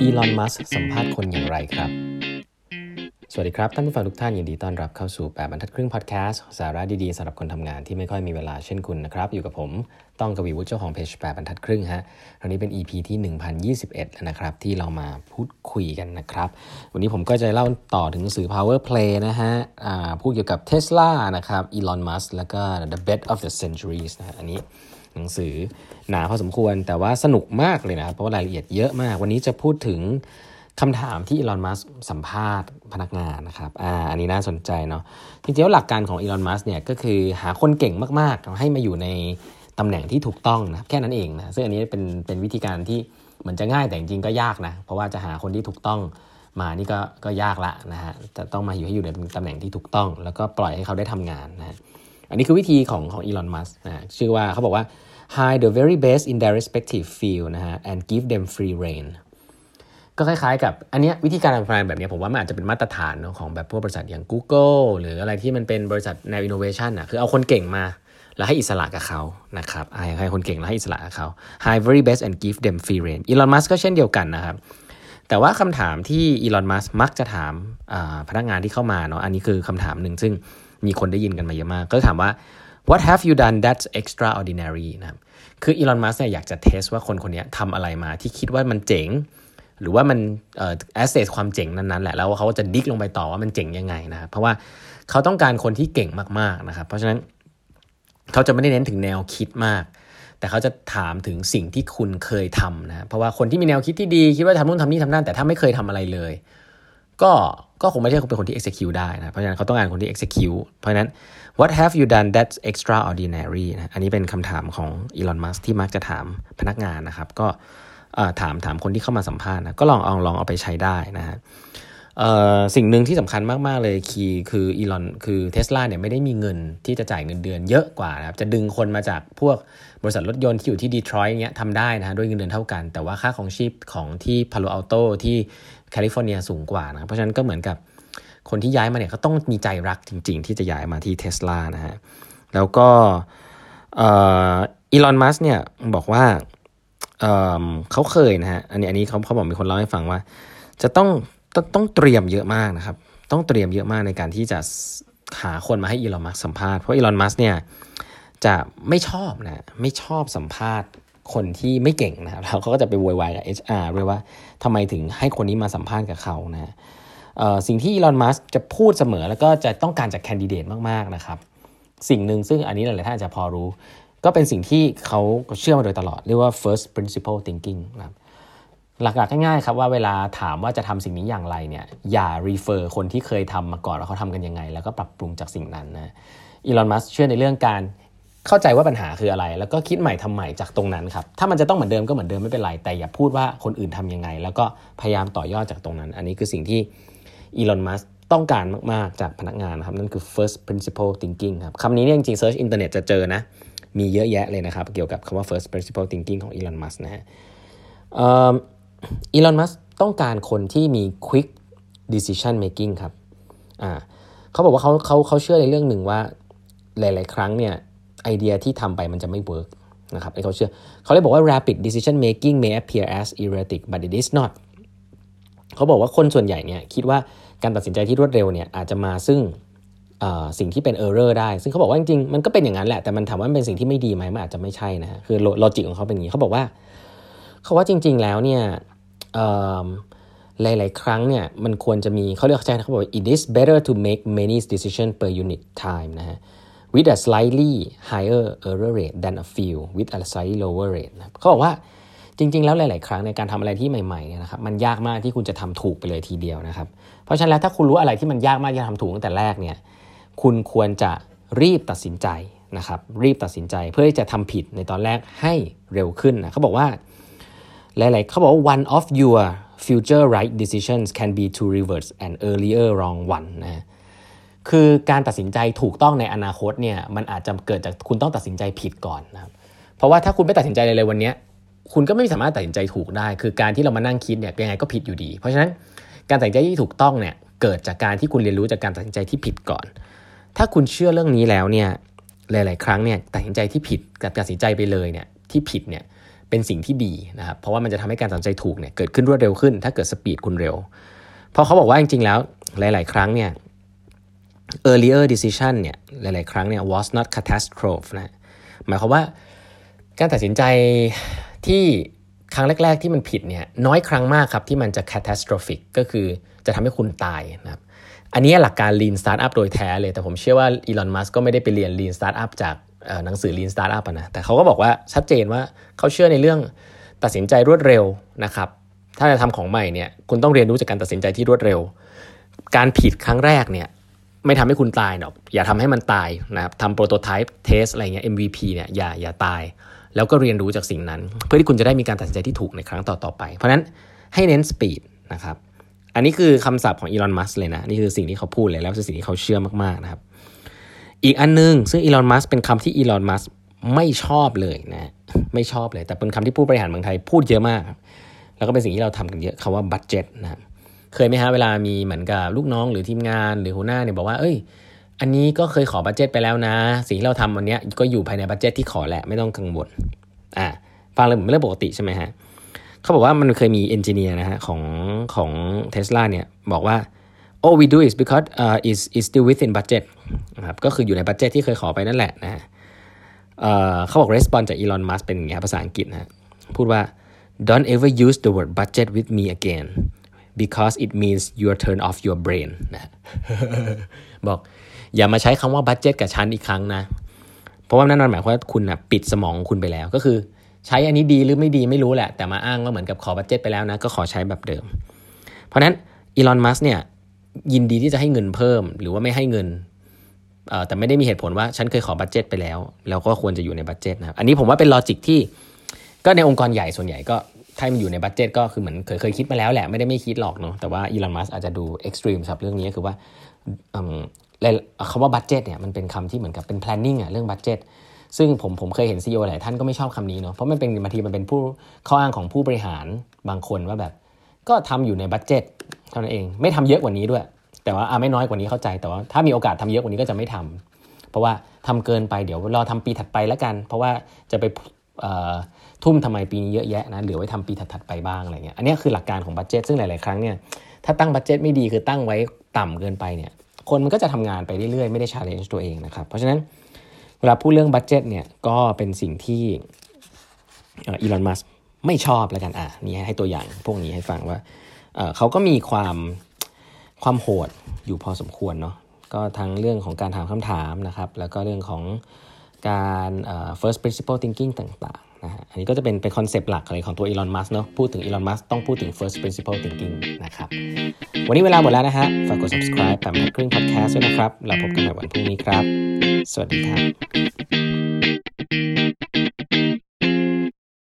อีลอน มัสสัมภาษณ์คนอย่างไรครับ สวัสดีครับ ท่านผู้ฟังทุกท่านยินดีต้อนรับเข้าสู่ 8บรรทัดครึ่งพอดแคสต์สาระดีๆสำหรับคนทำงานที่ไม่ค่อยมีเวลาเช่นคุณนะครับ อยู่กับผมต้องกวีวุฒิเจ้าของเพจ8บรรทัดครึ่งฮะครั้นี้เป็น EP ที่ 1021 แล้วนะครับ ที่เรามาพูดคุยกันนะครับ วันนี้ผมก็จะเล่าต่อถึงหนังสือ Power Play นะฮะพูดเกี่ยวกับ Tesla นะครับอีลอน มัสแล้วก็ The Bet of the Centuries นะอันนี้ หนังสือหนาพอสมควร แต่ว่าสนุกมากเลยนะ เพราะว่ารายละเอียดเยอะมาก วันนี้จะพูดถึงคำถามที่อีลอนมัสสัมภาษณ์พนักงานนะครับอ่าอันนี้น่าสนใจเนาะจริงๆแล้วหลักการของอีลอนมัสเนี่ยก็คือหาคนเก่งมากๆ ให้มาอยู่ในตำแหน่งที่ถูกต้องนะแค่นั้นเองนะซึ่งอันนี้เป็นเป็นวิธีการที่เหมือนจะง่ายแต่จริงๆก็ยากนะเพราะว่าจะหาคนที่ถูกต้องมานี่ก็ก็ยากละนะฮะจะต้องมาอยู่ให้อยู่ในตำแหน่งที่ถูกต้อง แล้วก็ปล่อยให้เขาได้ทำงานนะ อันนี้คือวิธีของของ Elon Musk นะชื่อว่าเขาบอกว่า hire the very best in their respective field นะฮะ and give them free reign ก็คล้ายๆกับอันนี้วิธีการทำงานแบบนี้ผมว่ามันอาจจะเป็นมาตรฐานของแบบพวกบริษัทอย่าง Google หรืออะไรที่มันเป็นบริษัทแนวอินโนเวชันอะคือเอาคนเก่งมาแล้วให้อิสระกับเขานะครับให้คนเก่งแล้วให้อิสระกับเขา hire very best and give them free reign อีลอนมัสก็เช่นเดียวกันนะครับแต่ว่าคำถามที่ Elon Musk มักจะถามพนักงานที่เข้ามาเนาะอันนี้คือคำถามหนึ่งซึ่ง มีคนได้ยินกันมาเยอะมาก ก็ถามว่า what have you done that's extraordinary นะครับคืออีลอนมัสเนี่ยอยากจะเทสว่าคนคนนี้ทำอะไรมาที่คิดว่ามันเจ๋ง หรือว่ามันเอ่อแอสเซสความเจ๋งนั้นๆแหละ แล้วเขาจะดิกลงไปต่อว่ามันเจ๋งยังไงนะครับเพราะว่าเขาต้องการคนที่เก่งมากๆนะครับ เพราะฉะนั้นเขาจะไม่ได้เน้นถึงแนวคิดมาก แต่เขาจะถามถึงสิ่งที่คุณเคยทำนะเพราะว่าคนที่มีแนวคิดที่ดีคิดว่าทำนู่นทำนี่ทำนั่นแต่ถ้าไม่เคยทำอะไรเลย ก็ก็คงไม่ใช่เป็นคนที่ execute ได้นะ เพราะฉะนั้นเขาต้องการคนที่ execute เพราะฉะนั้น what have you done that's extraordinary นะอันนี้เป็นคำถามของอีลอนมัสที่มักจะถามพนักงานนะครับ ก็ถามถามคนที่เข้ามาสัมภาษณ์นะ ก็ลองเอาลองเอาไปใช้ได้นะฮะ สิ่งหนึ่งที่สำคัญมาก ๆ เลยคีคืออีลอนคือเทสลาเนี่ยไม่ได้มีเงินที่จะจ่ายเงินเดือนเยอะกว่านะครับจะดึงคนมาจากพวกบริษัทรถยนต์ที่อยู่ที่ดีทรอยต์เนี้ยทำได้นะฮะด้วยเงินเดือนเท่ากัน แต่ว่าค่าของชีพของที่พาโลอัลโตที่แคลิฟอร์เนียสูงกว่านะเพราะฉะนั้นก็เหมือนกับคนที่ย้ายมาเนี่ยเขาต้องมีใจรักจริง ๆ ที่จะย้ายมาที่เทสลานะฮะแล้วก็อีลอนมัสเนี่ยบอกว่าเเขาเคยนะฮะอันนี้อันนี้เขาเขาบอกมีคนเล่าให้ฟังว่า จะต้อง ต้องต้องเตรียมเยอะมากนะครับ ต้องเตรียมเยอะมากในการที่จะหาคนมาให้อีลอนมัสสัมภาษณ์ เพราะอีลอนมัสเนี่ยจะไม่ชอบนะ ไม่ชอบสัมภาษณ์คนที่ไม่เก่งนะครับแล้วเขาก็จะไปโวยวายกับ HR ด้วยว่าทำไมถึงให้คนนี้มาสัมภาษณ์กับเขานะสิ่งที่อีลอนมัสจะพูดเสมอแล้วก็จะต้องการจากแคนดิเดตมากๆนะครับ สิ่งหนึ่งซึ่งอันนี้หลายๆท่านอาจจะพอรู้ ก็เป็นสิ่งที่เขาเชื่อมาโดยตลอด เรียกว่า first principle thinking นะครับ หลักๆง่ายๆครับว่าเวลาถามว่าจะทำสิ่งนี้อย่างไรเนี่ยอย่า refer คนที่เคยทำมาก่อนแล้วเขาทำกันยังไง แล้วก็ปรับปรุงจากสิ่งนั้นนะอีลอนมัสเชื่อในเรื่องการเข้าใจว่าปัญหาคืออะไร แล้วก็คิดใหม่ทำใหม่จากตรงนั้นครับถ้ามันจะต้องเหมือนเดิมก็เหมือนเดิมไม่เป็นไรแต่อย่าพูดว่าคนอื่นทํำยังไง แล้วก็พยายามต่อยอดจากตรงนั้น อันนี้คือสิ่งที่อีลอนมัสต้องการมากๆจากพนักงานนะครับนั่นคือ first principle thinking ครับคำนี้เนี่ยจริงๆ search อินเทอร์เน็ตจะเจอนะมีเยอะแยะเลยนะครับเกี่ยวกับคำว่า first principle thinking ของอีลอนมัสนะฮะ อีลอนมัสต้องการคนที่มี quick decision making ครับอ่าเขาบอกว่าเขาเขาเขาเชื่อในเรื่องหนึ่งว่าหลาย ๆ ครั้งเนี่ยไอเดียที่ทำไปมันจะไม่ work นะครับไอเขาเชื่อเขาเลยบอกว่า rapid decision making may appear as erratic but it is not เขาบอกว่าคนส่วนใหญ่เนี่ยคิดว่าการตัดสินใจที่รวดเร็วเนี่ยอาจจะมาซึ่งสิ่งที่เป็น error ได้ ซึ่งเขาบอกว่าจริงๆ มันก็เป็นอย่างนั้นแหละ แต่มันถามว่ามันเป็นสิ่งที่ไม่ดีไหมมันอาจจะไม่ใช่นะ คือ logic ของเขาเป็นอย่างนี้ เขาบอกว่า เขาว่าจริง ๆ แล้วเนี่ย หลาย ๆ ครั้งเนี่ยมันควรจะมีเขาเรียกใช่เขาบอกว่า it is better to make many decisions per unit time นะฮะ with a slightly higher error rate than a few with a slightly lower rate นะเขาบอกว่าจริง ๆ แล้วหลาย ๆ ครั้งในการทำอะไรที่ใหม่ๆเนี่ยนะครับมันยากมากที่คุณจะทำถูกไปเลยทีเดียวนะครับ เพราะฉะนั้นแล้วถ้าคุณรู้อะไรที่มันยากมากที่จะทำถูกตั้งแต่แรกเนี่ยคุณควรจะรีบตัดสินใจนะครับรีบตัดสินใจเพื่อที่จะทำผิดในตอนแรกให้เร็วขึ้นนะเขาบอกว่า หลาย ๆ เขาบอกว่า one of your future right decisions can be to reverse an earlier wrong one นะคือการตัดสินใจถูกต้องในอนาคตเนี่ยมันอาจจะเกิดจากคุณต้องตัดสินใจผิดก่อนนะครับเพราะว่าถ้าคุณไม่ตัดสินใจเลยวันนี้คุณก็ไม่สามารถตัดสินใจถูกได้ คือการที่เรามานั่งคิดเนี่ยยังไงก็ผิดอยู่ดี เพราะฉะนั้นการตัดสินใจที่ถูกต้องเนี่ยเกิดจากการที่คุณเรียนรู้จากการตัดสินใจที่ผิดก่อน ถ้าคุณเชื่อเรื่องนี้แล้วเนี่ยหลาย ๆ ครั้งเนี่ยตัดสินใจที่ผิดกับตัดสินใจไปเลยเนี่ยที่ผิดเนี่ย เป็นสิ่งที่ดีนะครับเพราะว่ามันจะทำให้การตัดสินใจถูกเนี่ยเกิดขึ้นรวดเร็วขึ้น ถ้าเกิดสปีดคุณเร็ว เพราะเขาบอกว่าจริงๆแล้วหลาย ๆ ครั้งเนี่ย earlier decision เนี่ยหลายๆ ครั้งเนี่ย was not catastrophe นะหมายความว่าการตัดสินใจที่ครั้งแรก ๆ ที่มันผิดเนี่ยน้อยครั้งมากครับที่มันจะ catastrophic ก็คือจะทำให้คุณตายนะครับอันนี้หลักการ lean startup โดยแท้เลย แต่ผมเชื่อว่าอีลอนมัสก็ไม่ได้ไปเรียน lean startup จาก หนังสือ lean startup นะแต่เขาก็บอกว่าชัดเจนว่าเขาเชื่อในเรื่องตัดสินใจรวดเร็วนะครับ ถ้าจะทำของใหม่เนี่ยคุณต้องเรียนรู้จากการตัดสินใจที่รวดเร็ว การผิดครั้งแรกเนี่ยไม่ทำให้คุณตายหรอก อย่าทำให้มันตายนะครับทำโปรโตไทป์เทสอะไรเงี้ย MVP เนี่ยอย่าอย่าตาย แล้วก็เรียนรู้จากสิ่งนั้น เพื่อที่คุณจะได้มีการตัดสินใจที่ถูกในครั้งต่อๆไป เพราะนั้นให้เน้น speed นะครับ อันนี้คือคำศัพท์ของ Elon Musk เลยนะ นี่คือสิ่งที่เขาพูดเลยแล้วคือสิ่งที่เขาเชื่อมากๆนะครับ อีกอันนึง ซึ่ง Elon Musk เป็นคำที่ Elon Musk ไม่ชอบเลยนะไม่ชอบเลย แต่เป็นคำที่ผู้บริหารเมืองไทยพูดเยอะมาก แล้วก็เป็นสิ่งที่เราทำกันเยอะคำว่า budget นะเคยไหมฮะเวลามีเหมือนกับลูกน้องหรือทีมงานหรือหัวหน้าเนี่ยบอกว่า เอ้ย อันนี้ก็เคยขอ budget ไปแล้วนะ สิ่งที่เราทำวันนี้ก็อยู่ภายใน budget ที่ขอแหละไม่ต้องกังวลอ่าฟังเลยเหมือนเรื่องปกติใช่ไหมฮะเขาบอกว่ามันเคยมี engineer นะฮะของของเทสลาเนี่ยบอกว่า all we do is because uh, is is still within budget นะครับก็คืออยู่ใน budget ที่เคยขอไปนั่นแหละนะเขาบอก response จากอีลอนมัสก์เป็นอย่างเงี้ยภาษาอังกฤษนะพูดว่า don't ever use the word budget with me again because it means you're turn off your brain นะบอกอย่ามาใช้คำว่า budget กับฉันอีกครั้งนะ เพราะว่านั่นหมายความว่าคุณนะปิดสมองคุณไปแล้ว ก็คือใช้อันนี้ดีหรือไม่ดีไม่รู้แหละ แต่มาอ้างว่าเหมือนกับขอ budget ไปแล้วนะ ก็ขอใช้แบบเดิม เพราะนั้นอีลอนมัสก์เนี่ย ยินดีที่จะให้เงินเพิ่ม หรือว่าไม่ให้เงินแต่ไม่ได้มีเหตุผลว่าฉันเคยขอ budget ไปแล้ว แล้วก็ควรจะอยู่ใน budget นะครับอันนี้ผมว่าเป็น logic ที่ก็ในองค์กรใหญ่ส่วนใหญ่ก็ถ้ามันอยู่ใน budget ก็คือเหมือนเคยเคยคิดมาแล้วแหละไม่ได้ไม่คิดหรอกเนาะแต่ว่าอีลอนมัสก์อาจจะดู extreme ครับเรื่องนี้คือว่าคำว่า budget เนี่ยมันเป็นคำที่เหมือนกับเป็น planning อะเรื่อง budget ซึ่งผมผมเคยเห็น CEO หลายท่านก็ไม่ชอบคำนี้เนาะเพราะมันเป็นบางทีมันเป็นผู้ข้ออ้างของผู้บริหารบางคนว่าแบบ ก็ทำอยู่ใน budget เท่านั้นเอง ไม่ทำเยอะกว่านี้ด้วย แต่ว่าไม่น้อยกว่านี้เข้าใจ แต่ว่าถ้ามีโอกาสทำเยอะกว่านี้ก็จะไม่ทำเพราะว่าทำเกินไปเดี๋ยวรอทำปีถัดไปแล้วกัน เพราะว่าจะไปทุ่มทำไมปีนี้เยอะแยะนะเหลือไว้ทำปีถัดๆไปบ้างอะไรเงี้ยอันนี้คือหลักการของ budget ซึ่งหลายๆครั้งเนี่ยถ้าตั้ง budget ไม่ดีคือตั้งไว้ต่ำเกินไปเนี่ยคนมันก็จะทำงานไปเรื่อยๆ ไม่ได้ challenge ตัวเองนะครับ เพราะฉะนั้นเวลาพูดเรื่อง budget เนี่ยก็เป็นสิ่งที่อีลอนมัสก์ ไม่ชอบแล้วกันอะนี่ให้ตัวอย่างพวกนี้ให้ฟังว่าเขาก็มีความความโหดอยู่พอสมควรเนาะก็ทั้งเรื่องของการถามคำถามนะครับ แล้วก็เรื่องของการ first principle thinking ต่างๆนะฮะอันนี้ก็จะเป็นเป็น concept หลักอะไรของตัวอีลอนมัสก์เนาะพูดถึงอีลอนมัสก์ต้องพูดถึง first principle thinking นะครับ วันนี้เวลาหมดแล้วนะฮะฝากกด subscribe แบบแมคครึ่ง podcast ด้วยนะครับ เราพบกันใหม่วันพรุ่งนี้ครับ สวัสดีครับ